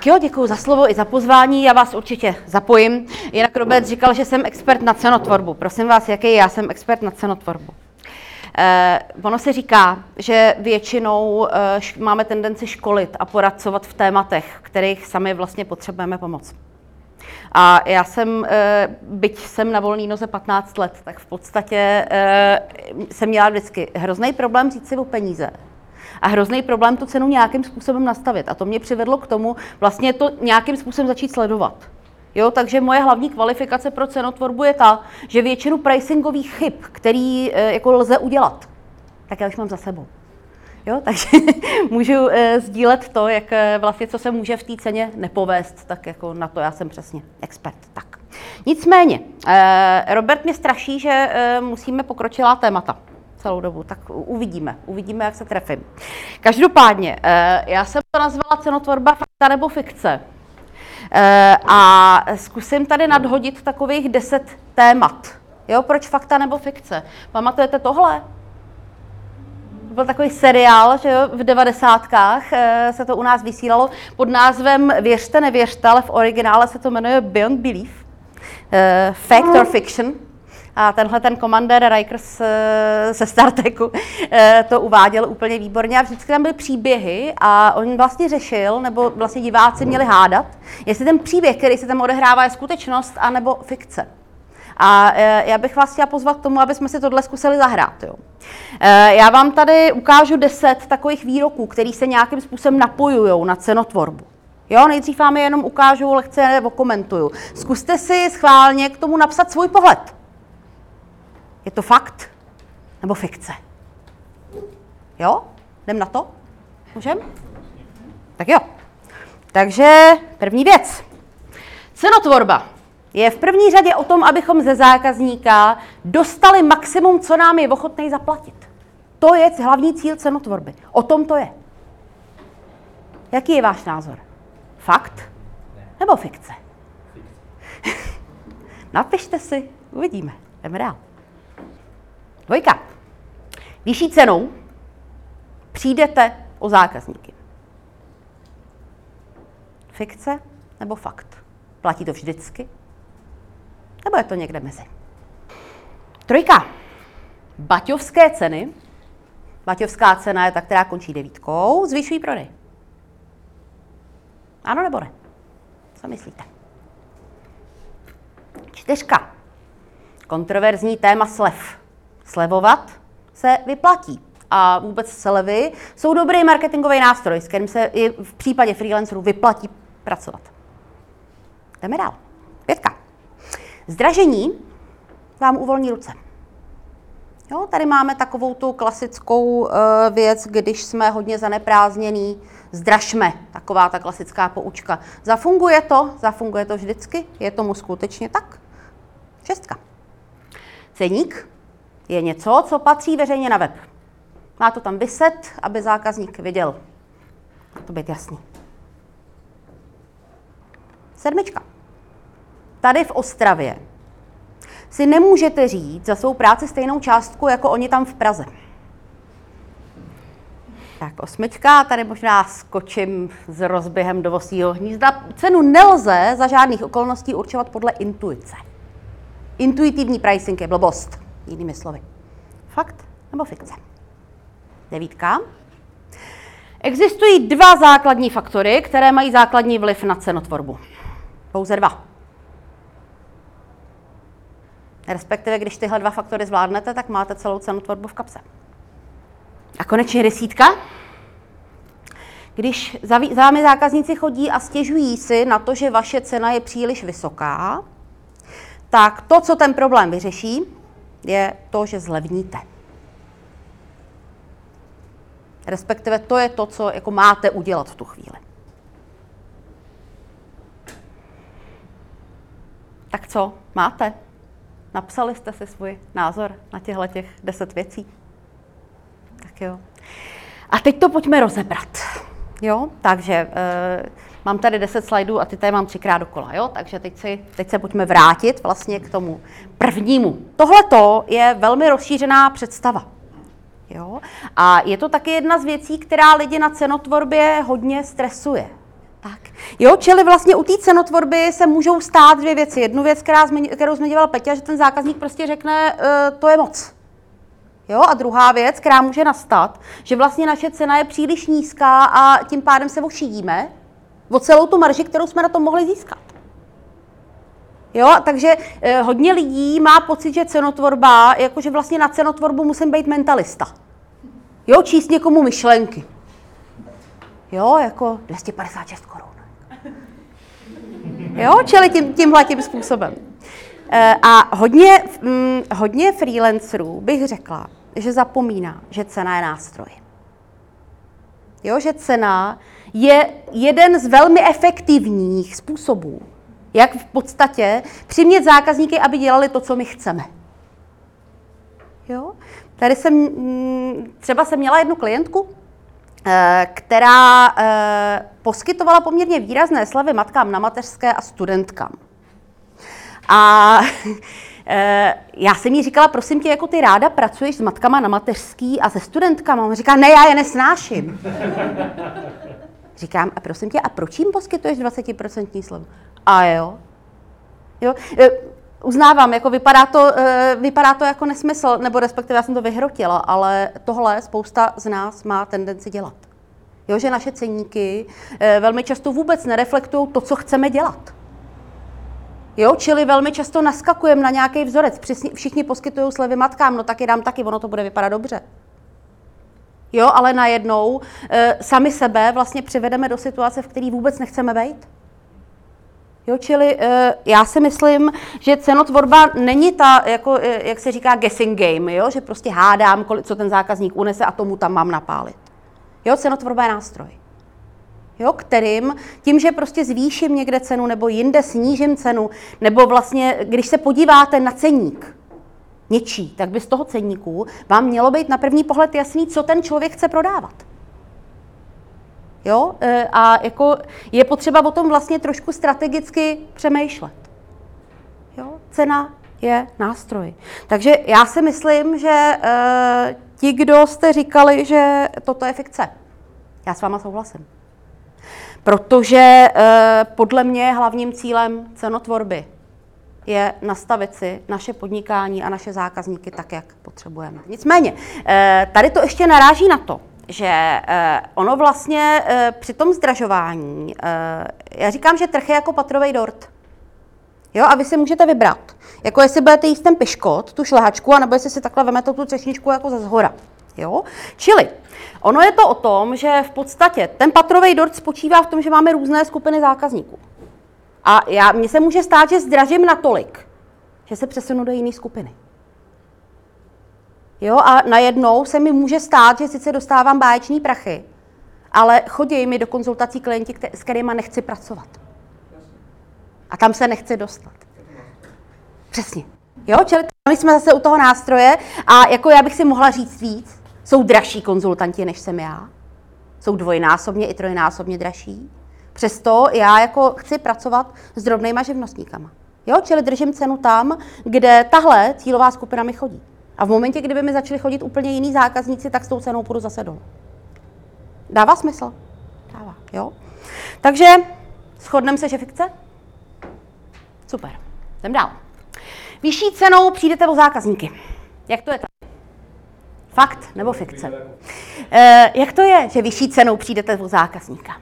Tak jo, děkuji za slovo i za pozvání, já vás určitě zapojím. Jinak Robert říkal, že jsem expert na cenotvorbu. Prosím vás, jaký já jsem expert na cenotvorbu? Eh, ono se říká, že většinou eh, máme tendenci školit a poradcovat v tématech, kterých sami vlastně potřebujeme pomoc. A já jsem, eh, byť jsem na volný noze 15 let, tak v podstatě eh, jsem měla vždycky hrozný problém říct si o peníze. A hrozný problém tu cenu nějakým způsobem nastavit. A to mě přivedlo k tomu vlastně to nějakým způsobem začít sledovat. Jo, takže moje hlavní kvalifikace pro cenotvorbu je ta, že většinu pricingových chyb, který e, jako lze udělat, tak já už mám za sebou. Jo, takže můžu e, sdílet to, jak e, vlastně, co se může v té ceně nepovést, tak jako na to já jsem přesně expert. Tak. Nicméně, e, Robert mě straší, že e, musíme pokročilá témata celou dobu, tak uvidíme, uvidíme, jak se trefím. Každopádně, e, já jsem to nazvala cenotvorba fakta nebo fikce. E, a zkusím tady nadhodit takových deset témat. Jo, proč fakta nebo fikce? Pamatujete tohle? byl takový seriál, že jo, v devadesátkách e, se to u nás vysílalo pod názvem Věřte, nevěřte, ale v originále se to jmenuje Beyond Belief. Fact or fiction. A tenhle ten komandér Rikers ze Star Treku to uváděl úplně výborně a vždycky tam byly příběhy a on vlastně řešil, nebo vlastně diváci měli hádat, jestli ten příběh, který se tam odehrává, je skutečnost anebo fikce. A já bych vás chtěla pozvat k tomu, aby jsme si tohle zkusili zahrát. Jo. Já vám tady ukážu deset takových výroků, které se nějakým způsobem napojují na cenotvorbu. Jo, nejdřív vám je jenom ukážu, lehce nebo komentuju. Zkuste si schválně k tomu napsat svůj pohled. Je to fakt nebo fikce? Jo? Jdem na to? Můžem? Tak jo. Takže první věc. Cenotvorba je v první řadě o tom, abychom ze zákazníka dostali maximum, co nám je ochotný zaplatit. To je hlavní cíl cenotvorby. O tom to je. Jaký je váš názor? Fakt nebo fikce? Napište si, uvidíme. Jdeme dál. Dvojka. Vyšší cenou přijdete o zákazníky. Fikce nebo fakt? Platí to vždycky? Nebo je to někde mezi? Trojka. Baťovské ceny. Baťovská cena je ta, která končí devítkou. Zvyšují prodej. Ano nebo ne? Co myslíte? Čtyřka. Kontroverzní téma slev. Slevovat se vyplatí. A vůbec slevy jsou dobrý marketingový nástroj, s kterým se i v případě freelancerů vyplatí pracovat. Jdeme dál. Pětka. Zdražení vám uvolní ruce. Jo, tady máme takovou tu klasickou uh, věc, když jsme hodně zaneprázdněný, zdražme, taková ta klasická poučka. Zafunguje to? Zafunguje to vždycky? Je tomu skutečně tak? Šestka. Ceník je něco, co patří veřejně na web. Má to tam vyset, aby zákazník viděl. Má to být jasný. Sedmička. Tady v Ostravě si nemůžete říct za svou práci stejnou částku, jako oni tam v Praze. Tak osmička, tady možná skočím s rozběhem do vosího hnízda. Cenu nelze za žádných okolností určovat podle intuice. Intuitivní pricing je blbost, jinými slovy. Fakt nebo fikce? Devítka. Existují dva základní faktory, které mají základní vliv na cenotvorbu. Pouze dva. Respektive, když tyhle dva faktory zvládnete, tak máte celou cenotvorbu v kapse. A konečně desítka. Když za vámi zákazníci chodí a stěžují si na to, že vaše cena je příliš vysoká, tak to, co ten problém vyřeší, je to, že zlevníte. Respektive to je to, co jako máte udělat v tu chvíli. Tak co, máte? Napsali jste si svůj názor na těchto těch deset věcí? Tak jo. A teď to pojďme rozebrat. Jo, takže e, mám tady deset slajdů a ty tady mám třikrát dokola, jo, takže teď, si, teď se pojďme vrátit vlastně k tomu prvnímu. Tohle je velmi rozšířená představa. Jo? A je to taky jedna z věcí, která lidi na cenotvorbě hodně stresuje. Tak. Jo, čili vlastně u té cenotvorby se můžou stát dvě věci. Jednu věc, která jsme, kterou dělal Peťa, že ten zákazník prostě řekne, e, to je moc. Jo, a druhá věc, která může nastat, že vlastně naše cena je příliš nízká a tím pádem se ošidíme o celou tu marži, kterou jsme na tom mohli získat. Jo, takže eh, hodně lidí má pocit, že cenotvorba, jakože vlastně na cenotvorbu musím být mentalista. Jo, číst někomu myšlenky. Jo, jako 256 korun. Jo, čili tím, tímhle tím způsobem. E, a hodně, hm, hodně freelancerů bych řekla, že zapomíná, že cena je nástroj. Jo, že cena je jeden z velmi efektivních způsobů, jak v podstatě přimět zákazníky, aby dělali to, co my chceme. Jo? Tady jsem, mm, třeba jsem měla jednu klientku, eh, která eh, poskytovala poměrně výrazné slevy matkám na mateřské a studentkám. A já jsem jí říkala, prosím tě, jako ty ráda pracuješ s matkama na mateřský a se studentkama? On říká, ne, já je nesnáším. Říkám, a prosím tě, a proč jim poskytuješ 20% slevu? A jo. jo. E, uznávám, jako vypadá to, e, vypadá to jako nesmysl, nebo respektive já jsem to vyhrotila, ale tohle spousta z nás má tendenci dělat. Jo, že naše ceníky velmi často vůbec nereflektují to, co chceme dělat. Jo, čili velmi často naskakujeme na nějaký vzorec. Přesně, všichni poskytují slevy matkám, no tak je dám taky, ono to bude vypadat dobře. Jo, ale najednou e, sami sebe vlastně přivedeme do situace, v které vůbec nechceme být. Jo, čili e, já si myslím, že cenotvorba není ta, jako, e, jak se říká, guessing game, jo? že prostě hádám, co ten zákazník unese a tomu tam mám napálit. Jo, cenotvorba je nástroj. Jo, kterým tím, že prostě zvýším někde cenu nebo jinde snížím cenu, nebo vlastně, když se podíváte na ceník, něčí, tak by z toho ceníku vám mělo být na první pohled jasný, co ten člověk chce prodávat. Jo? E, a jako je potřeba o tom vlastně trošku strategicky přemýšlet. Jo? Cena je nástroj. Takže já si myslím, že e, ti, kdo jste říkali, že toto je fikce, já s váma souhlasím. Protože e, podle mě hlavním cílem cenotvorby je nastavit si naše podnikání a naše zákazníky tak, jak potřebujeme. Nicméně, eh, tady to ještě naráží na to, že eh, ono vlastně eh, při tom zdražování, já říkám, že trh je jako patrový dort. Jo, a vy si můžete vybrat. Jako jestli budete jíst ten piškot, tu šlehačku, anebo jestli si takhle vemete tu třešničku jako ze zhora. Jo? Čili ono je to o tom, že v podstatě ten patrový dort spočívá v tom, že máme různé skupiny zákazníků. A já, mně se může stát, že zdražím natolik, že se přesunu do jiné skupiny. Jo, a najednou se mi může stát, že sice dostávám báječní prachy, ale chodí mi do konzultací klienti, s kterými nechci pracovat. A tam se nechci dostat. Přesně. Jo, čili my jsme zase u toho nástroje a jako já bych si mohla říct víc, jsou dražší konzultanti, než jsem já. Jsou dvojnásobně i trojnásobně dražší. Přesto já jako chci pracovat s drobnýma živnostníkama. Jo, čili držím cenu tam, kde tahle cílová skupina mi chodí. A v momentě, kdyby mi začali chodit úplně jiný zákazníci, tak s tou cenou půjdu zase dolů. Dává smysl? Dává, jo. Takže shodneme se, že fikce? Super. Jdem dál. Vyšší cenou přijdete o zákazníky. Jak to je? Fakt nebo fikce? E, jak to je, že vyšší cenou přijdete o zákazníka?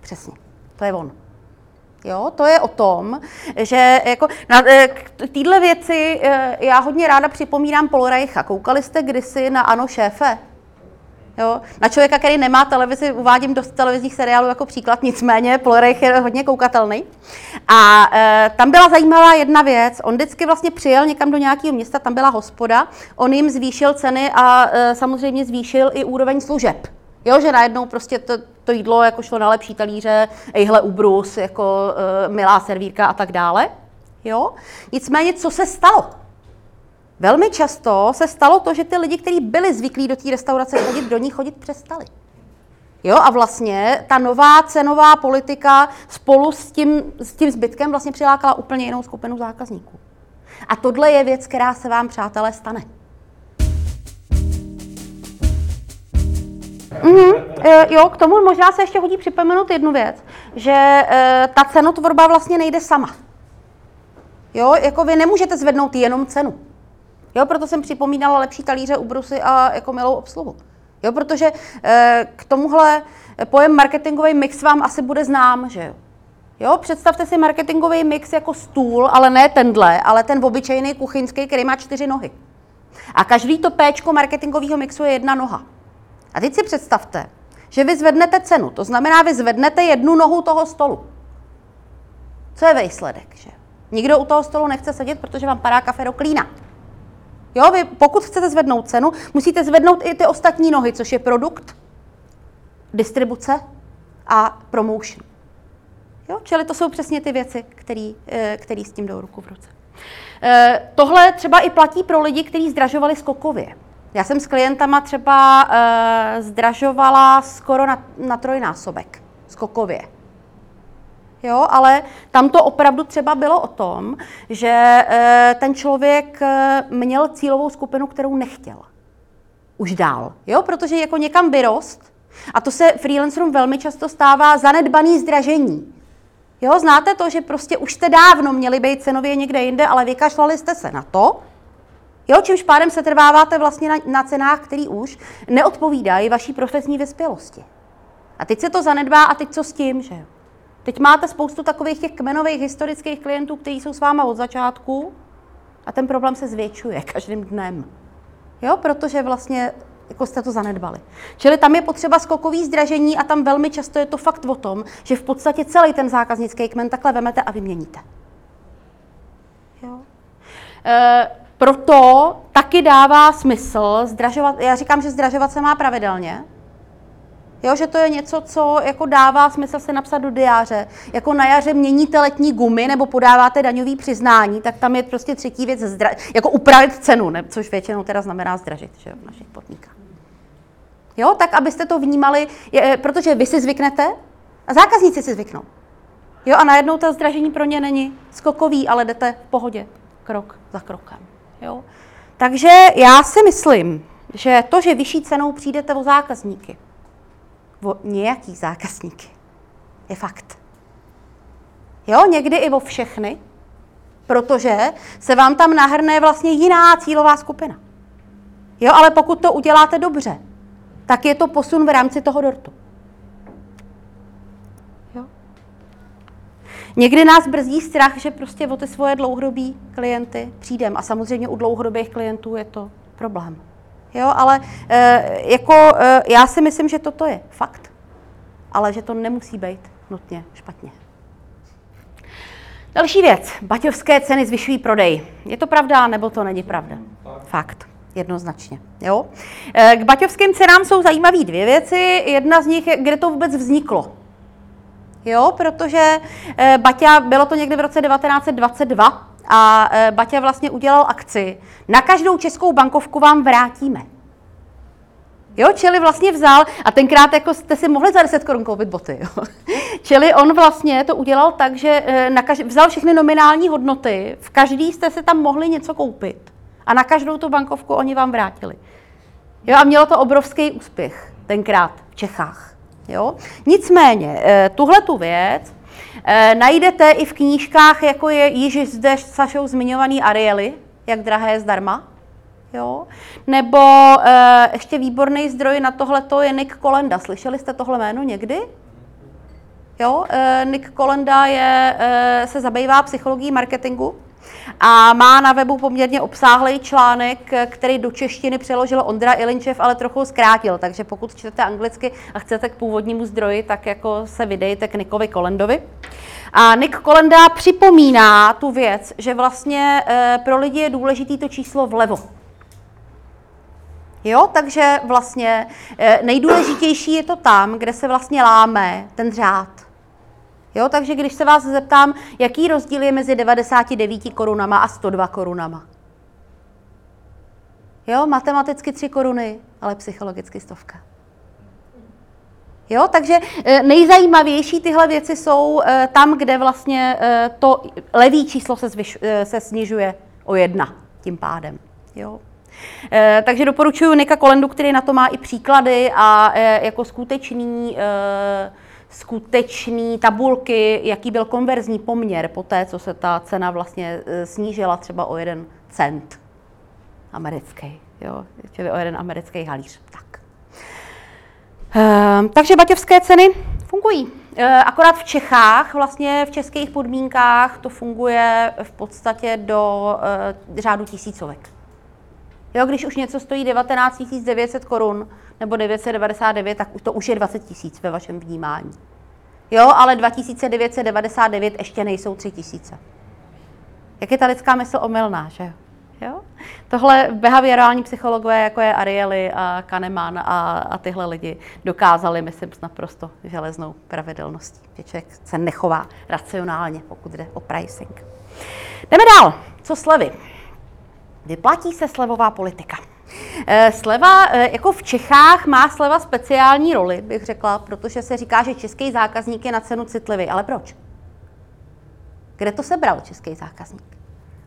Přesně, to je on. Jo, to je o tom, že jako na eh, téhle věci eh, já hodně ráda připomínám Polreicha. Koukali jste kdysi na Ano šéfe? Jo? Na člověka, který nemá televizi, uvádím dost televizních seriálů jako příklad, nicméně Polreich je hodně koukatelný. A e, tam byla zajímavá jedna věc. On vždycky vlastně přijel někam do nějakého města, tam byla hospoda, on jim zvýšil ceny a e, samozřejmě zvýšil i úroveň služeb. Jo, že najednou prostě to, to jídlo jako šlo na lepší talíře, ejhle ubrus, jako uh, milá servírka a tak dále. Jo? Nicméně, co se stalo? Velmi často se stalo to, že ty lidi, kteří byli zvyklí do té restaurace chodit, do ní chodit přestali. Jo, a vlastně ta nová cenová politika spolu s tím, s tím zbytkem vlastně přilákala úplně jinou skupinu zákazníků. A tohle je věc, která se vám, přátelé, stane. Mm-hmm. Jo, k tomu možná se ještě hodí připomenout jednu věc, že eh, ta cenotvorba vlastně nejde sama. Jo, jako vy nemůžete zvednout jenom cenu. Jo, proto jsem připomínala lepší talíře, ubrusy a jako milou obsluhu. Jo, protože e, k tomuhle pojem marketingový mix vám asi bude znám, že jo. Jo, představte si marketingový mix jako stůl, ale ne tenhle, ale ten obyčejný kuchyňský, který má čtyři nohy. A každý to péčko marketingového mixu je jedna noha. A teď si představte, že vy zvednete cenu, to znamená, vy zvednete jednu nohu toho stolu. Co je výsledek, že? Nikdo u toho stolu nechce sedět, protože vám padá kafe do klína. Jo, vy pokud chcete zvednout cenu, musíte zvednout i ty ostatní nohy, což je produkt, distribuce a promotion. Jo, čili to jsou přesně ty věci, které eh, s tím jdou ruku v ruce. Eh, tohle třeba i platí pro lidi, kteří zdražovali skokově. Já jsem s klientama třeba uh, zdražovala skoro na, na trojnásobek skokově. Jo, ale tam to opravdu třeba bylo o tom, že uh, ten člověk uh, měl cílovou skupinu, kterou nechtěl. Už dál. Jo, protože jako někam vyrost, a to se freelancerům velmi často stává zanedbaný zdražení. Jo, znáte to, že prostě už jste dávno měli být cenově někde jinde, ale vykašlali jste se na to, Jo, čímž pádem se trváváte vlastně na, na cenách, které už neodpovídají vaší profesní vyspělosti. A teď se to zanedbá a teď co s tím, že Teď máte spoustu takových těch kmenových historických klientů, kteří jsou s váma od začátku a ten problém se zvětšuje každým dnem. Jo, protože vlastně jako jste to zanedbali. Čili tam je potřeba skokový zdražení a tam velmi často je to fakt o tom, že v podstatě celý ten zákaznický kmen takhle vemete a vyměníte. Jo. E, proto taky dává smysl zdražovat, já říkám, že zdražovat se má pravidelně, Jo, že to je něco, co jako dává smysl se napsat do diáře. Jako na jaře měníte letní gumy nebo podáváte daňový přiznání, tak tam je prostě třetí věc, zdra, jako upravit cenu, ne, což většinou teda znamená zdražit že, v našich podmínkách. Jo, tak abyste to vnímali, je, protože vy si zvyknete a zákazníci si zvyknou. Jo, a najednou to zdražení pro ně není skokový, ale jdete v pohodě, krok za krokem. Jo? Takže já si myslím, že to, že vyšší cenou přijdete o zákazníky, o nějaký zákazníky, je fakt. Jo, někdy i o všechny, protože se vám tam nahrne vlastně jiná cílová skupina. Jo, ale pokud to uděláte dobře, tak je to posun v rámci toho dortu. Někdy nás brzdí strach, že prostě o ty svoje dlouhodobí klienty přijdeme. A samozřejmě u dlouhodobých klientů je to problém. Jo, ale e, jako e, já si myslím, že toto je fakt. Ale že to nemusí být nutně špatně. Další věc. Baťovské ceny zvyšují prodej. Je to pravda, nebo to není pravda? Fakt. Jednoznačně. Jo? Eh, k baťovským cenám jsou zajímavé dvě věci. Jedna z nich je, kde to vůbec vzniklo. Jo, protože Baťa, bylo to někdy v roce 1922 a e, Baťa vlastně udělal akci. Na každou českou bankovku vám vrátíme. Jo, čili vlastně vzal, a tenkrát jako jste si mohli za 10 korun koupit boty, jo. Čili on vlastně to udělal tak, že na kaž- vzal všechny nominální hodnoty, v každý jste si tam mohli něco koupit. A na každou tu bankovku oni vám vrátili. Jo, a mělo to obrovský úspěch tenkrát v Čechách. Jo? Nicméně, eh, tuhle tu věc eh, najdete i v knížkách, jako je již zde Sašou zmiňovaný Ariely, jak drahé je zdarma. Jo? Nebo e, ještě výborný zdroj na tohle je Nick Kolenda. Slyšeli jste tohle jméno někdy? Jo, e, Nick Kolenda je, e, se zabývá psychologií marketingu a má na webu poměrně obsáhlý článek, který do češtiny přeložil Ondra Ilinčev, ale trochu zkrátil. Takže pokud čtete anglicky a chcete k původnímu zdroji, tak jako se vydejte k Nikovi Kolendovi. A Nick Kolenda připomíná tu věc, že vlastně e, pro lidi je důležité to číslo vlevo. Jo, takže vlastně e, nejdůležitější je to tam, kde se vlastně láme ten řád. Jo, takže když se vás zeptám, jaký rozdíl je mezi 99 korunama a 102 korunama? Jo, matematicky 3 koruny, ale psychologicky stovka. Jo, takže eh, nejzajímavější tyhle věci jsou eh, tam, kde vlastně eh, to levý číslo se, zvyš, se snižuje o jedna tím pádem. Jo. Takže doporučuji Nika Kolendu, který na to má i příklady a jako skutečný skutečný tabulky, jaký byl konverzní poměr po té, co se ta cena vlastně snížila třeba o jeden cent americký, jo, čili o jeden americký halíř. Tak. Ehm, takže baťovské ceny fungují. Ehm, akorát v Čechách, vlastně v českých podmínkách, to funguje v podstatě do e, řádu tisícovek. Jo, když už něco stojí 19 900 korun nebo 999, tak to už je 20 tisíc ve vašem vnímání. Jo, ale 2999 ještě nejsou 3000. Jak je ta lidská mysl omylná, že jo? Tohle behaviorální psychologové, jako je Ariely a Kahneman a, a tyhle lidi, dokázali, myslím, s naprosto železnou pravidelností, že člověk se nechová racionálně, pokud jde o pricing. Jdeme dál. Co slevy? Vyplatí se slevová politika. Eh, sleva, eh, jako v Čechách má sleva speciální roli, bych řekla, protože se říká, že český zákazník je na cenu citlivý. Ale proč? Kde to sebral český zákazník?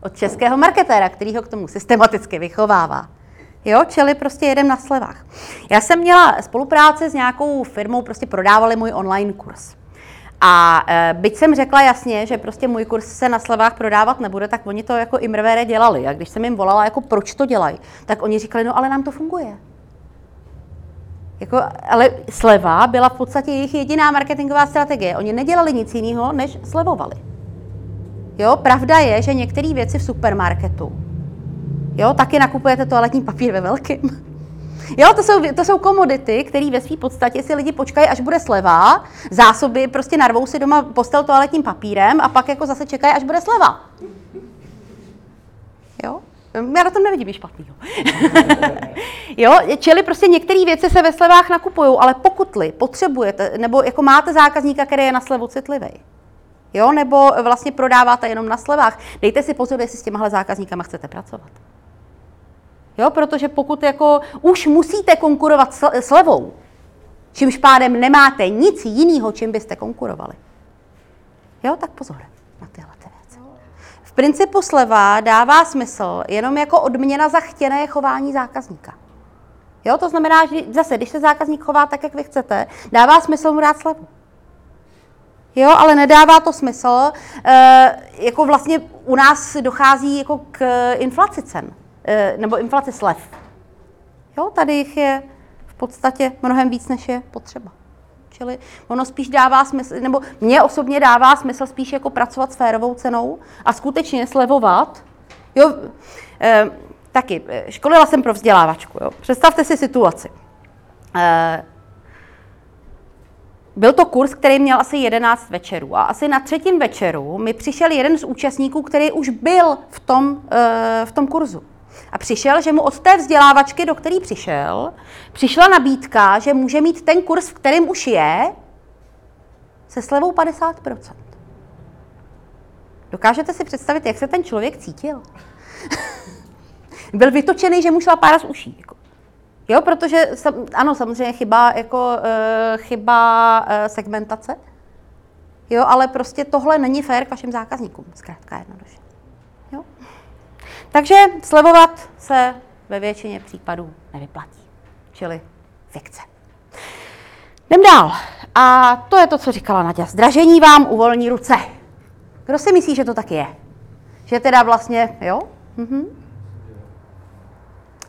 Od českého marketéra, který ho k tomu systematicky vychovává. Jo, čili prostě jedem na slevách. Já jsem měla spolupráci s nějakou firmou, prostě prodávali můj online kurz. A e, byť jsem řekla jasně, že prostě můj kurz se na slevách prodávat nebude, tak oni to jako imrvére dělali. A když jsem jim volala, jako proč to dělají, tak oni říkali, no ale nám to funguje. Jako, ale sleva byla v podstatě jejich jediná marketingová strategie. Oni nedělali nic jiného, než slevovali. Jo, pravda je, že některé věci v supermarketu, jo, taky nakupujete toaletní papír ve velkém. Jo, to jsou, to jsou komodity, které ve své podstatě si lidi počkají, až bude sleva, zásoby, prostě narvou si doma postel toaletním papírem a pak jako zase čekají, až bude sleva. Jo? Já na tom nevidím špatného. jo, čili prostě některé věci se ve slevách nakupují, ale pokud-li potřebujete, nebo jako máte zákazníka, který je na slevu citlivý, jo, nebo vlastně prodáváte jenom na slevách, dejte si pozor, jestli s těmahle zákazníkama chcete pracovat. Jo, protože pokud jako už musíte konkurovat s levou, čímž pádem nemáte nic jiného, čím byste konkurovali. Jo, tak pozor na tyhle ty věci. V principu sleva dává smysl jenom jako odměna za chtěné chování zákazníka. Jo, to znamená, že zase, když se zákazník chová tak, jak vy chcete, dává smysl mu dát slevu. Jo, ale nedává to smysl, e, jako vlastně u nás dochází jako k inflaci cen. Eh, nebo inflace slev. Jo, tady jich je v podstatě mnohem víc, než je potřeba. Čili ono spíš dává smysl, nebo mně osobně dává smysl spíš jako pracovat s férovou cenou a skutečně slevovat. Jo, e, taky, eh, školila jsem pro vzdělávačku. Jo. Představte si situaci. E, byl to kurz, který měl asi 11 večerů a asi na třetím večeru mi přišel jeden z účastníků, který už byl v tom, e, v tom kurzu. A přišel, že mu od té vzdělávačky, do které přišel, přišla nabídka, že může mít ten kurz, v kterém už je, se slevou 50%. Dokážete si představit, jak se ten člověk cítil? Byl vytočený, že mu šla pára z uší. Jako. Jo, protože ano, samozřejmě chyba, jako, uh, chyba uh, segmentace, jo, ale prostě tohle není fér k vašim zákazníkům, zkrátka jednoduše. Takže slevovat se ve většině případů nevyplatí, čili fikce. Jdem dál. A to je to, co říkala Nadia. Zdražení vám uvolní ruce. Kdo si myslí, že to tak je? Že teda vlastně, jo? Mhm.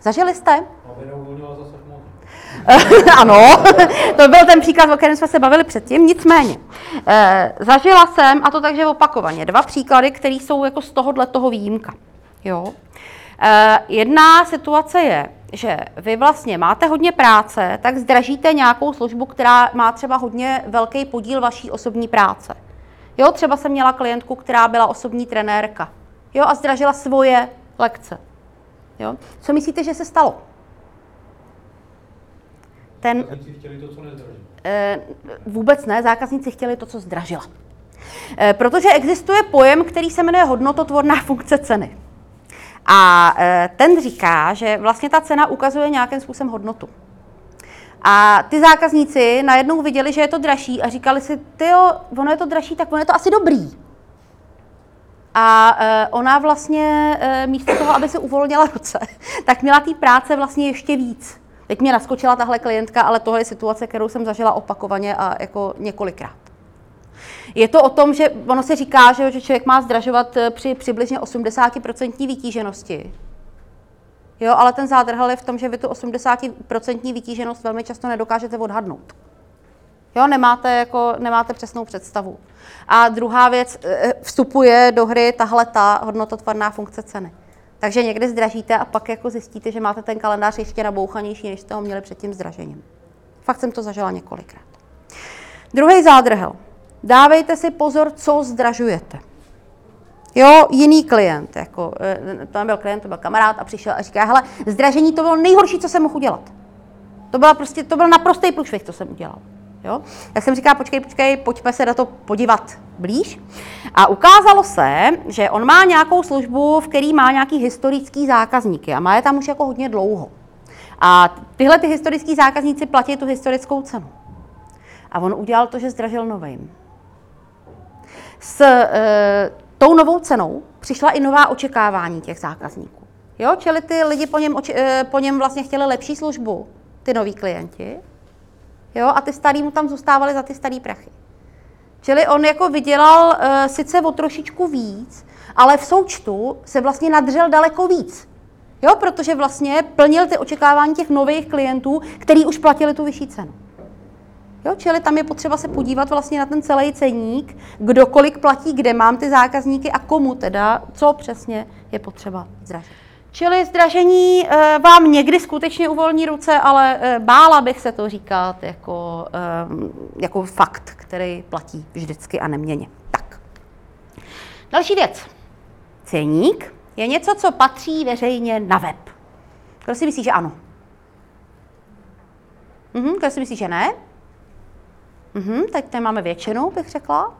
Zažili jste? ano, to byl ten příklad, o kterém jsme se bavili předtím. Nicméně, e, zažila jsem, a to takže opakovaně, dva příklady, které jsou jako z tohohle toho výjimka. Jo? E, jedna situace je, že vy vlastně máte hodně práce, tak zdražíte nějakou službu, která má třeba hodně velký podíl vaší osobní práce. Jo, třeba jsem měla klientku, která byla osobní trenérka. Jo, a zdražila svoje lekce. Jo? Co myslíte, že se stalo? Ten, zákazníci chtěli to, co nezdražila. E, vůbec ne, zákazníci chtěli to, co zdražila. E, protože existuje pojem, který se jmenuje hodnototvorná funkce ceny. A e, ten říká, že vlastně ta cena ukazuje nějakým způsobem hodnotu. A ty zákazníci najednou viděli, že je to dražší a říkali si, ty ono je to dražší, tak ono je to asi dobrý. A e, ona vlastně e, místo toho, aby si uvolnila ruce, tak měla té práce vlastně ještě víc. Teď mě naskočila tahle klientka, ale tohle je situace, kterou jsem zažila opakovaně a jako několikrát. Je to o tom, že ono se říká, že, člověk má zdražovat e, při přibližně 80% vytíženosti. Jo, ale ten zádrhel je v tom, že vy tu 80% vytíženost velmi často nedokážete odhadnout. Jo, nemáte, jako, nemáte přesnou představu. A druhá věc, eh, vstupuje do hry tahle ta hodnototvorná funkce ceny. Takže někdy zdražíte a pak jako zjistíte, že máte ten kalendář ještě nabouchanější, než jste ho měli před tím zdražením. Fakt jsem to zažila několikrát. Druhý zádrhel. Dávejte si pozor, co zdražujete. Jo, jiný klient, jako, eh, to nebyl klient, to byl kamarád a přišel a říká, hele, zdražení to bylo nejhorší, co jsem mohl udělat. To, byla prostě, to byl naprostý průšvih, co jsem udělal. Jo? Já jsem říkala, počkej, počkej, pojďme se na to podívat blíž. A ukázalo se, že on má nějakou službu, v který má nějaký historický zákazníky a má je tam už jako hodně dlouho. A tyhle ty historický zákazníci platí tu historickou cenu. A on udělal to, že zdražil novým. S e, tou novou cenou přišla i nová očekávání těch zákazníků. Jo, čili ty lidi po něm, oči, e, po něm vlastně chtěli lepší službu, ty noví klienti, jo, a ty starý mu tam zůstávaly za ty starý prachy. Čili on jako vydělal uh, sice o trošičku víc, ale v součtu se vlastně nadřel daleko víc. Jo, protože vlastně plnil ty očekávání těch nových klientů, který už platili tu vyšší cenu. Jo, čili tam je potřeba se podívat vlastně na ten celý ceník, kdo kolik platí, kde mám ty zákazníky a komu teda, co přesně je potřeba zdražit. Čili zdražení e, vám někdy skutečně uvolní ruce, ale e, bála bych se to říkat jako, e, jako fakt, který platí vždycky a neměně. Tak. Další věc. Ceník je něco, co patří veřejně na web. Kdo si myslí, že ano? Mhm, kdo si myslí, že ne? Mhm, teď tady máme většinu, bych řekla.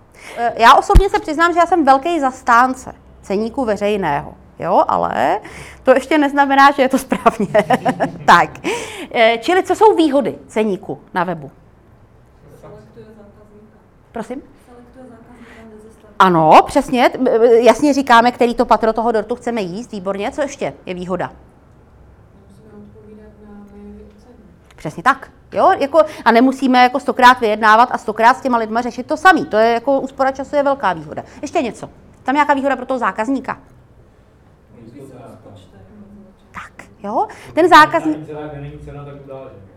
Já osobně se přiznám, že já jsem velký zastánce ceníku veřejného jo, ale to ještě neznamená, že je to správně. tak, eh, čili co jsou výhody ceníku na webu? Prosím? Ano, přesně, jasně říkáme, který to patro toho dortu chceme jíst, výborně. Co ještě je výhoda? Přesně tak. Jo, jako, a nemusíme jako stokrát vyjednávat a stokrát s těma lidma řešit to samý. To je jako úspora času je velká výhoda. Ještě něco. Tam nějaká výhoda pro toho zákazníka? Jo? Ten zákazník...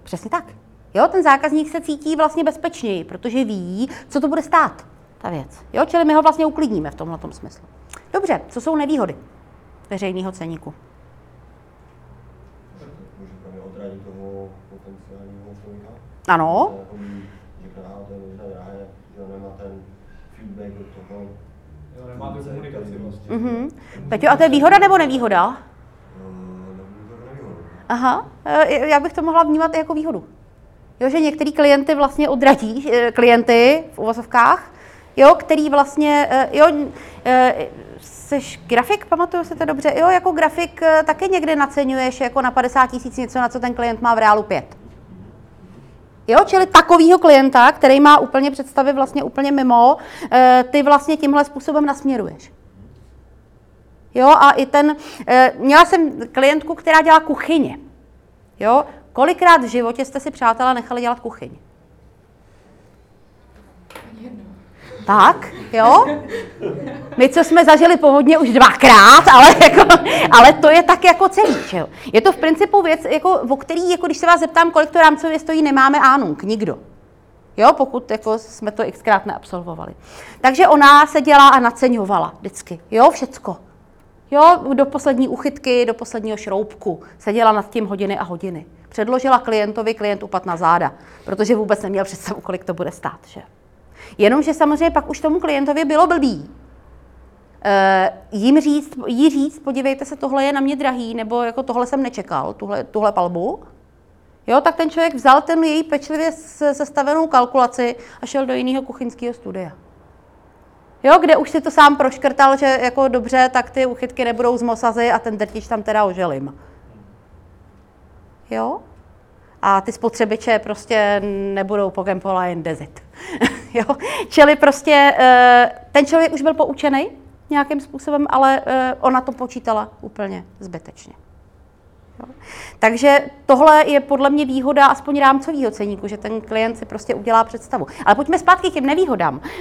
Přesně tak. Jo, ten zákazník se cítí vlastně bezpečněji, protože ví, co to bude stát, ta věc. Jo, čili my ho vlastně uklidníme v tomhle smyslu. Dobře, co jsou nevýhody veřejného ceníku? Ano. Mm-hmm. Peťo, a to je výhoda nebo nevýhoda? Aha, e, já bych to mohla vnímat jako výhodu. Jo, že některý klienty vlastně odradí, e, klienty v uvozovkách, jo, který vlastně, e, jo, jsi grafik, pamatuju se to dobře, jo, jako grafik taky někdy naceňuješ jako na 50 tisíc něco, na co ten klient má v reálu 5. Jo, čili takovýho klienta, který má úplně představy vlastně úplně mimo, ty vlastně tímhle způsobem nasměruješ. Jo, a i ten, e, měla jsem klientku, která dělá kuchyně. Jo, kolikrát v životě jste si přátelé nechali dělat kuchyň? Tak, jo? My, co jsme zažili povodně už dvakrát, ale, jako, ale to je tak jako celý, jo? Je to v principu věc, jako, o který, jako když se vás zeptám, kolik to rámcově stojí, nemáme ánunk, nikdo. Jo, pokud jako jsme to xkrát neabsolvovali. Takže ona se dělá a naceňovala vždycky. Jo, všecko. Jo, do poslední uchytky, do posledního šroubku. Seděla nad tím hodiny a hodiny. Předložila klientovi, klient upad na záda, protože vůbec neměl představu, kolik to bude stát. Že? Jenomže samozřejmě pak už tomu klientovi bylo blbý. E, jim říct, jí říct, podívejte se, tohle je na mě drahý, nebo jako tohle jsem nečekal, tuhle, tuhle palbu. Jo, tak ten člověk vzal ten její pečlivě sestavenou kalkulaci a šel do jiného kuchyňského studia. Jo, kde už si to sám proškrtal, že jako dobře, tak ty uchytky nebudou z mosazy a ten drtič tam teda oželím. Jo? A ty spotřebiče prostě nebudou po Campola jen dezit. jo? Čili prostě eh, ten člověk už byl poučený nějakým způsobem, ale eh, ona to počítala úplně zbytečně. Jo. Takže tohle je podle mě výhoda aspoň rámcového ceníku, že ten klient si prostě udělá představu. Ale pojďme zpátky k těm nevýhodám.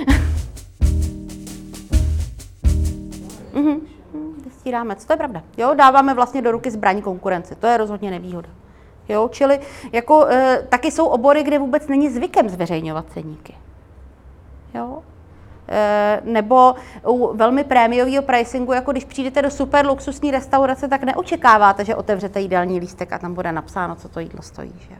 Mhm, rámec, to je pravda. Jo, dáváme vlastně do ruky zbraň konkurenci, to je rozhodně nevýhoda. Jo, čili jako, e, taky jsou obory, kde vůbec není zvykem zveřejňovat ceníky. Jo? E, nebo u velmi prémiového pricingu, jako když přijdete do super luxusní restaurace, tak neočekáváte, že otevřete jídelní lístek a tam bude napsáno, co to jídlo stojí. Že?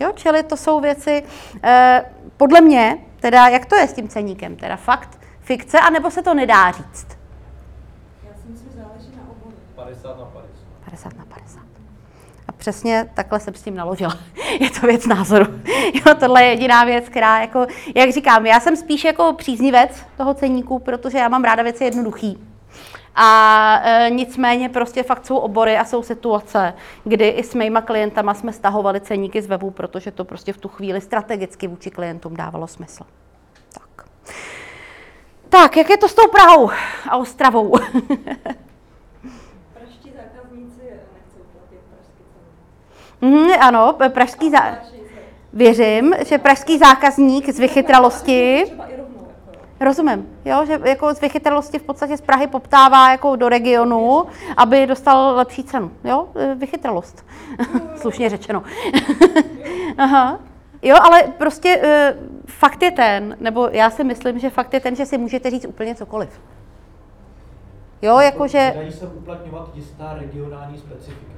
Jo, čili to jsou věci, e, podle mě, teda jak to je s tím ceníkem, teda fakt, fikce, anebo se to nedá říct? Já si myslím, že záleží na oboru. 50 na 50. 50 na 50. Přesně takhle jsem s tím naložila. Je to věc názoru. Jo, tohle je jediná věc, která, jako, jak říkám, já jsem spíš jako příznivec toho ceníku, protože já mám ráda věci jednoduchý. A e, nicméně prostě fakt jsou obory a jsou situace, kdy i s mýma klientama jsme stahovali ceníky z webu, protože to prostě v tu chvíli strategicky vůči klientům dávalo smysl. Tak. Tak, jak je to s tou Prahou a Ostravou? Mhm, ano, pražský zá... Věřím, že pražský zákazník z vychytralosti. Jako, rozumím, jo, že jako z vychytralosti v podstatě z Prahy poptává jako do regionu, aby dostal lepší cenu. Jo, e, vychytralost, slušně řečeno. Aha. Jo, ale prostě e, fakt je ten, nebo já si myslím, že fakt je ten, že si můžete říct úplně cokoliv. Jo, jakože... Dají se uplatňovat jistá regionální specifika.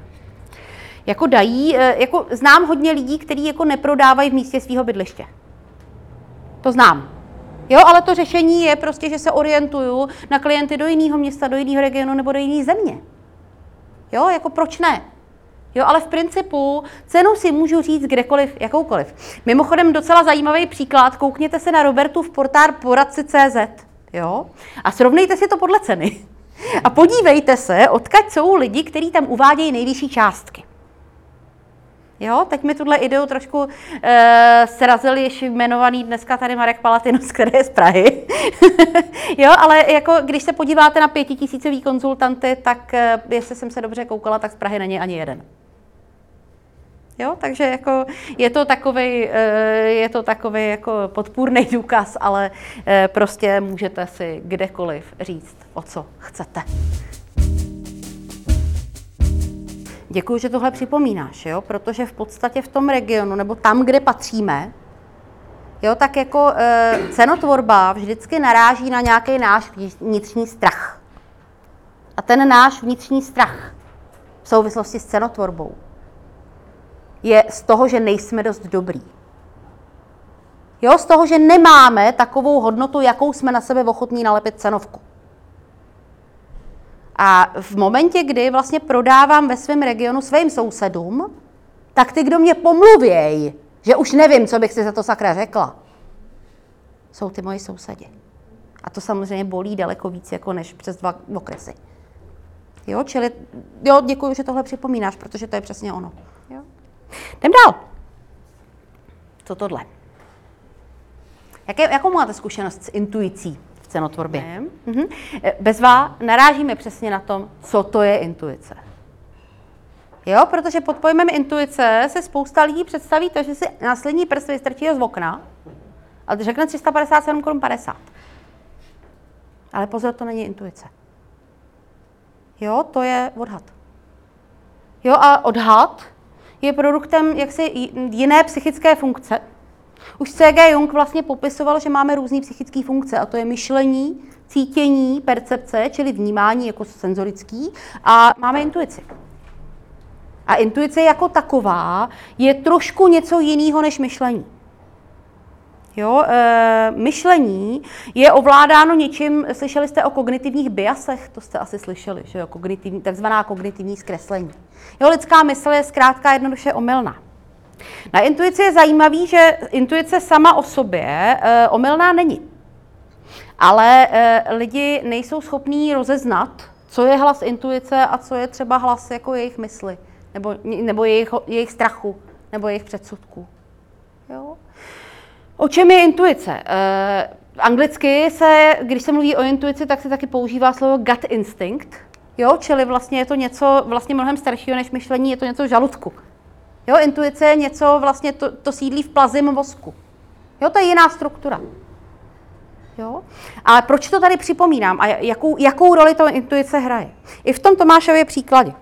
Jako dají, eh, jako znám hodně lidí, kteří jako neprodávají v místě svého bydliště. To znám. Jo, ale to řešení je prostě, že se orientuju na klienty do jiného města, do jiného regionu nebo do jiné země. Jo, jako proč ne? Jo, ale v principu cenu si můžu říct kdekoliv, jakoukoliv. Mimochodem docela zajímavý příklad, koukněte se na Robertu v portár poradci.cz, jo, a srovnejte si to podle ceny. A podívejte se, odkud jsou lidi, kteří tam uvádějí nejvyšší částky. Jo, teď mi tuhle ideu trošku uh, srazil již jmenovaný dneska tady Marek Palatinus, který je z Prahy. jo, ale jako když se podíváte na pětitisícový konzultanty, tak uh, jestli jsem se dobře koukala, tak z Prahy není ani jeden. Jo, takže jako je to takový, je to takový jako podpůrný důkaz, ale eh, prostě můžete si kdekoliv říct, o co chcete. Děkuji, že tohle připomínáš, jo? protože v podstatě v tom regionu, nebo tam, kde patříme, jo, tak jako e, cenotvorba vždycky naráží na nějaký náš vnitřní strach. A ten náš vnitřní strach v souvislosti s cenotvorbou je z toho, že nejsme dost dobrý. Jo, z toho, že nemáme takovou hodnotu, jakou jsme na sebe ochotní nalepit cenovku. A v momentě, kdy vlastně prodávám ve svém regionu svým sousedům, tak ty, kdo mě pomluvěj, že už nevím, co bych si za to sakra řekla, jsou ty moji sousedi. A to samozřejmě bolí daleko víc, jako než přes dva okresy. Jo, čili, jo, děkuji, že tohle připomínáš, protože to je přesně ono. Jo. Jdem dál. Co tohle? Jaké, jakou máte zkušenost s intuicí v cenotvorbě? Mhm. Bezva narážíme přesně na tom, co to je intuice. Jo, protože pod pojmem intuice se spousta lidí představí to, že si následní prst vystrčí z okna a řekne 357 korun 50. Ale pozor, to není intuice. Jo, to je odhad. Jo, a odhad je produktem jaksi jiné psychické funkce. Už C.G. Jung vlastně popisoval, že máme různé psychické funkce, a to je myšlení, cítění, percepce, čili vnímání jako senzorický, a máme intuici. A intuice jako taková je trošku něco jiného než myšlení. Jo, e, myšlení je ovládáno něčím, slyšeli jste o kognitivních biasech, to jste asi slyšeli, že jo, kognitivní, takzvaná kognitivní zkreslení. Jo, lidská mysl je zkrátka jednoduše omylná. Na intuici je zajímavý, že intuice sama o sobě e, omylná není. Ale e, lidi nejsou schopní rozeznat, co je hlas intuice a co je třeba hlas jako jejich mysli, nebo, nebo jejich, jejich strachu, nebo jejich předsudků. Jo? O čem je intuice? Anglicky se, když se mluví o intuici, tak se taky používá slovo gut instinct. Jo, čili vlastně je to něco vlastně mnohem staršího než myšlení, je to něco v žaludku. Jo, intuice je něco, vlastně to, to sídlí v plazím mozku. Jo, to je jiná struktura. Jo? Ale proč to tady připomínám a jakou, jakou roli to intuice hraje? I v tom Tomášově příkladě.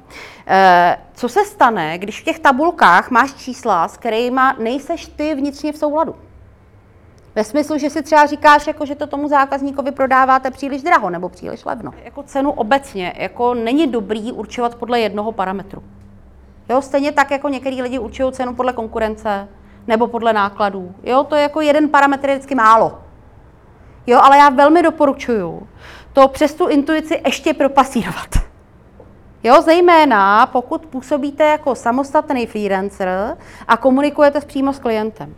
E, co se stane, když v těch tabulkách máš čísla, s kterými nejseš ty vnitřně v souladu? Ve smyslu, že si třeba říkáš, jako, že to tomu zákazníkovi prodáváte příliš draho nebo příliš levno. Jako cenu obecně jako není dobrý určovat podle jednoho parametru. Jo, stejně tak, jako některý lidi určují cenu podle konkurence nebo podle nákladů. Jo, to je jako jeden parametr je vždycky málo. Jo, ale já velmi doporučuju to přes tu intuici ještě propasírovat. Jo, zejména pokud působíte jako samostatný freelancer a komunikujete přímo s klientem.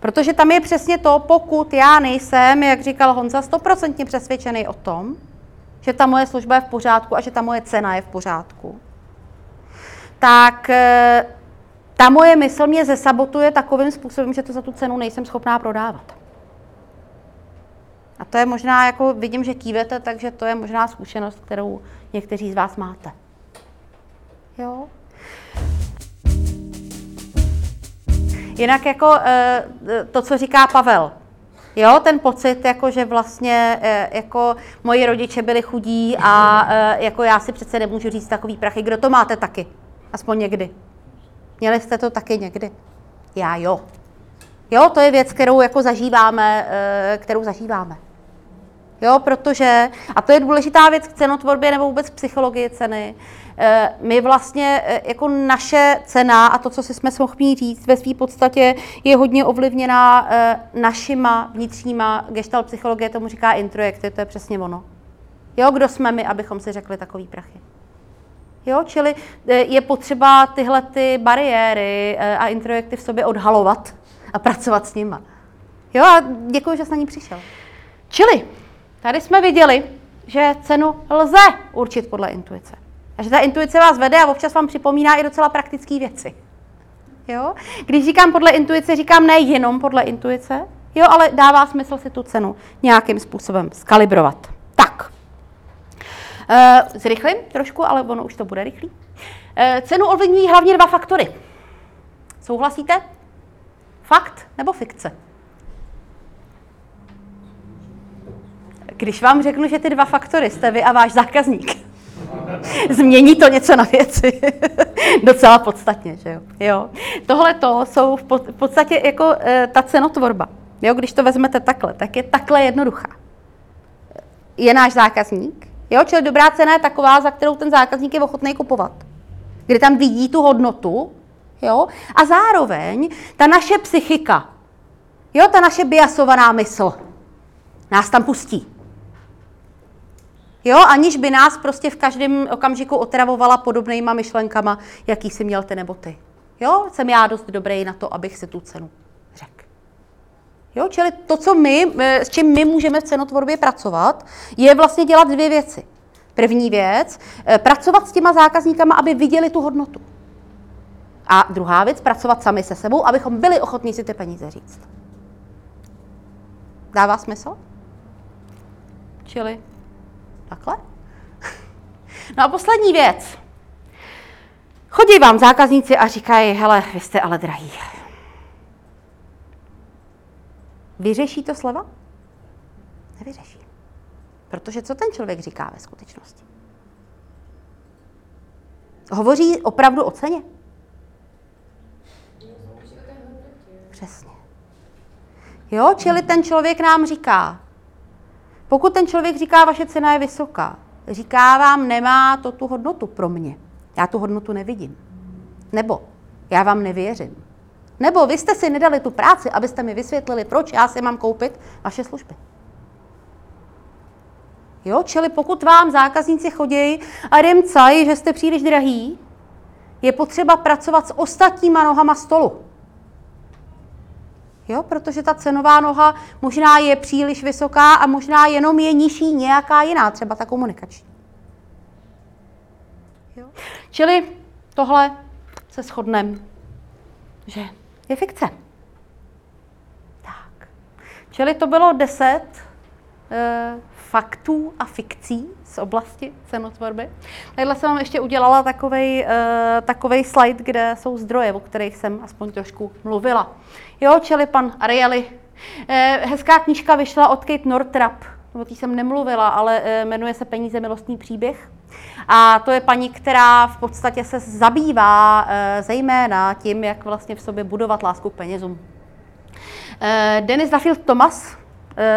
Protože tam je přesně to, pokud já nejsem, jak říkal Honza, stoprocentně přesvědčený o tom, že ta moje služba je v pořádku a že ta moje cena je v pořádku, tak eh, ta moje mysl mě zesabotuje takovým způsobem, že to za tu cenu nejsem schopná prodávat. A to je možná, jako vidím, že kývete, takže to je možná zkušenost, kterou někteří z vás máte. Jo? Jinak jako eh, to, co říká Pavel, Jo, ten pocit, jako že vlastně eh, jako moji rodiče byli chudí a jako já si přece nemůžu říct takový prachy. Kdo to máte taky? Aspoň někdy. Měli jste to taky někdy? Já jo. Jo, to je věc, kterou jako zažíváme, kterou zažíváme. Jo, protože, a to je důležitá věc k cenotvorbě nebo vůbec psychologii ceny, eh, my vlastně, eh, jako naše cena a to, co si jsme schopni říct ve své podstatě, je hodně ovlivněná eh, našima vnitřníma, gestalt psychologie tomu říká introjekty, to je přesně ono. Jo, kdo jsme my, abychom si řekli takový prachy. Jo, čili je potřeba tyhle ty bariéry a introjekty v sobě odhalovat a pracovat s nima. Jo, a děkuji, že jsi na ní přišel. Čili Tady jsme viděli, že cenu lze určit podle intuice. A že ta intuice vás vede a občas vám připomíná i docela praktické věci. Jo? Když říkám podle intuice, říkám ne jenom podle intuice, jo, ale dává smysl si tu cenu nějakým způsobem skalibrovat. Tak. E, zrychlím trošku, ale ono už to bude rychlý. E, cenu ovlivňují hlavně dva faktory. Souhlasíte? Fakt nebo fikce? Když vám řeknu, že ty dva faktory jste vy a váš zákazník, změní to něco na věci. Docela podstatně, že jo? jo. Tohle to jsou v podstatě jako e, ta cenotvorba. Jo, když to vezmete takhle, tak je takhle jednoduchá. Je náš zákazník, jo, čili dobrá cena je taková, za kterou ten zákazník je ochotný kupovat. Kdy tam vidí tu hodnotu, jo, a zároveň ta naše psychika, jo, ta naše biasovaná mysl nás tam pustí. Jo, aniž by nás prostě v každém okamžiku otravovala podobnýma myšlenkama, jaký si měl ty nebo ty. Jo, jsem já dost dobrý na to, abych si tu cenu. Jo, čili to, co my, eh, s čím my můžeme v cenotvorbě pracovat, je vlastně dělat dvě věci. První věc, eh, pracovat s těma zákazníkama, aby viděli tu hodnotu. A druhá věc, pracovat sami se sebou, abychom byli ochotní si ty peníze říct. Dává smysl? Čili Takhle? No a poslední věc. Chodí vám zákazníci a říkají, hele, vy jste ale drahý. Vyřeší to slova? Nevyřeší. Protože co ten člověk říká ve skutečnosti? Hovoří opravdu o ceně? Přesně. Jo, čili ten člověk nám říká, pokud ten člověk říká, vaše cena je vysoká, říká vám, nemá to tu hodnotu pro mě. Já tu hodnotu nevidím. Nebo já vám nevěřím. Nebo vy jste si nedali tu práci, abyste mi vysvětlili, proč já si mám koupit vaše služby. Jo, čili pokud vám zákazníci chodí a remcají, že jste příliš drahý, je potřeba pracovat s ostatníma nohama stolu. Jo, protože ta cenová noha možná je příliš vysoká a možná jenom je nižší nějaká jiná, třeba ta komunikační. Jo? Čili tohle se shodneme, že je fikce. Tak. Čili to bylo deset e, faktů a fikcí z oblasti cenotvorby. Takhle jsem vám ještě udělala takový takovej slide, kde jsou zdroje, o kterých jsem aspoň trošku mluvila. Jo, čili pan Ariely. E, hezká knížka vyšla od Kate Nortrap, o té jsem nemluvila, ale e, jmenuje se Peníze milostný příběh. A to je paní, která v podstatě se zabývá e, zejména tím, jak vlastně v sobě budovat lásku k penězům. E, Dennis Duffield Thomas,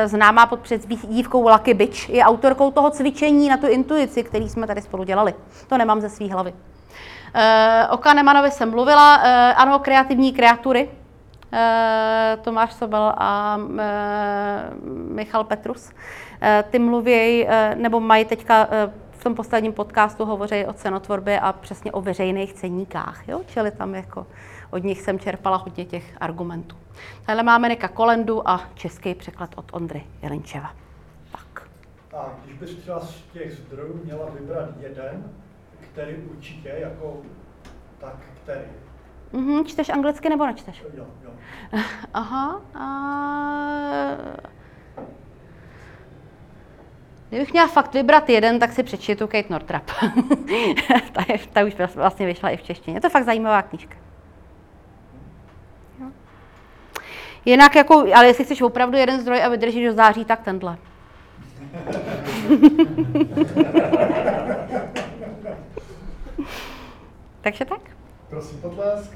známá pod předzvýdívkou Lucky Bitch, je autorkou toho cvičení na tu intuici, který jsme tady spolu dělali. To nemám ze své hlavy. O Kahnemanovi jsem mluvila, ano, kreativní kreatury, Tomáš Sobel a e, Michal Petrus. E, ty mluví, nebo mají teďka v tom posledním podcastu hovoří o cenotvorbě a přesně o veřejných ceníkách. Jo? Čili tam jako od nich jsem čerpala hodně těch argumentů. Tady máme Nika Kolendu a český překlad od Ondry Jelinčeva. Tak. A když bys třeba z těch zdrojů měla vybrat jeden, který určitě jako tak který? Mhm, čteš anglicky nebo nečteš? Jo, jo. Aha. A... Kdybych měla fakt vybrat jeden, tak si přečtu Kate Nortrap. ta, je, ta už vlastně vyšla i v češtině. Je to fakt zajímavá knížka. Jo. Jinak jako, ale jestli chceš opravdu jeden zdroj a vydržíš do září, tak tenhle. Takže tak. Prosím potlesk.